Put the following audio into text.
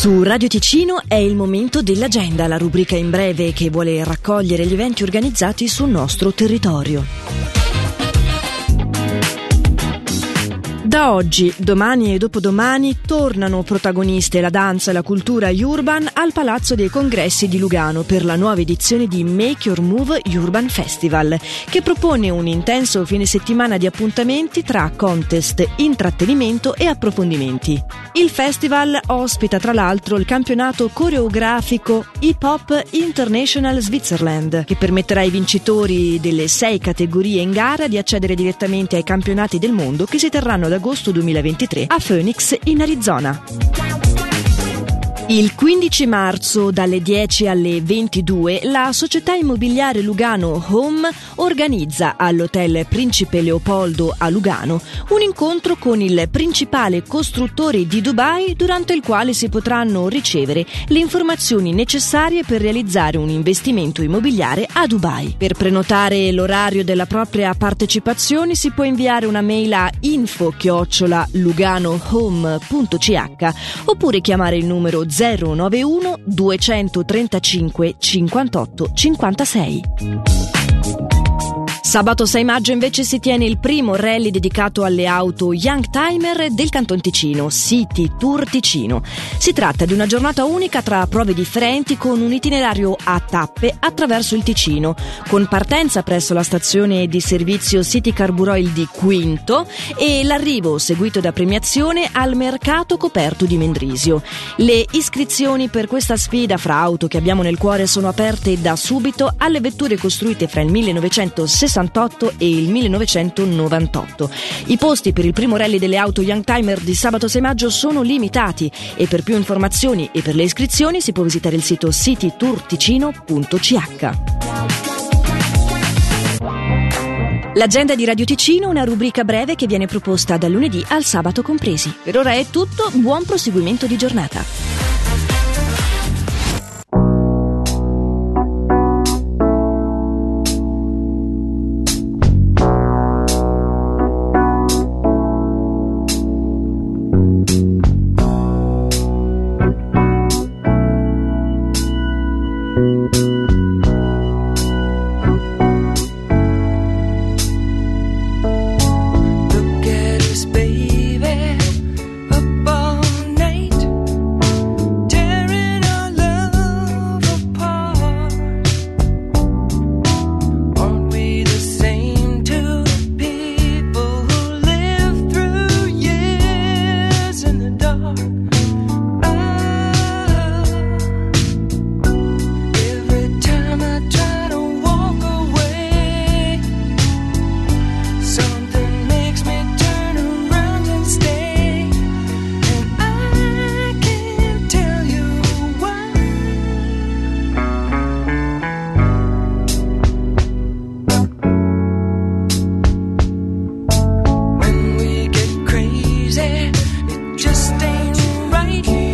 Su Radio Ticino è il momento dell'agenda, la rubrica in breve che vuole raccogliere gli eventi organizzati sul nostro territorio. Da oggi, domani e dopodomani tornano protagoniste la danza e la cultura urban al Palazzo dei Congressi di Lugano per la nuova edizione di Make Your Move Urban Festival, che propone un intenso fine settimana di appuntamenti tra contest, intrattenimento e approfondimenti. Il festival ospita tra l'altro il campionato coreografico Hip Hop International Switzerland, che permetterà ai vincitori delle sei categorie in gara di accedere direttamente ai campionati del mondo che si terranno da agosto 2023 a Phoenix in Arizona. Il 15 marzo dalle 10 alle 22 la società immobiliare Lugano Home organizza all'Hotel Principe Leopoldo a Lugano un incontro con il principale costruttore di Dubai durante il quale si potranno ricevere le informazioni necessarie per realizzare un investimento immobiliare a Dubai. Per prenotare l'orario della propria partecipazione si può inviare una mail a info-luganohome.ch oppure chiamare il numero 0 091 235 58 56. Sabato 6 maggio invece si tiene il primo rally dedicato alle auto Young Timer del Canton Ticino, City Tour Ticino. Si tratta di una giornata unica tra prove differenti con un itinerario a tappe attraverso il Ticino, con partenza presso la stazione di servizio City Carburoil di Quinto e l'arrivo seguito da premiazione al mercato coperto di Mendrisio. Le iscrizioni per questa sfida fra auto che abbiamo nel cuore sono aperte da subito alle vetture costruite fra il 1960 1968 e il 1998. I posti per il primo rally delle auto Youngtimer di sabato 6 maggio sono limitati e per più informazioni e per le iscrizioni si può visitare il sito citytourticino.ch. L'agenda di Radio Ticino una rubrica breve che viene proposta dal lunedì al sabato compresi. Per ora è tutto, buon proseguimento di giornata. just ain't right.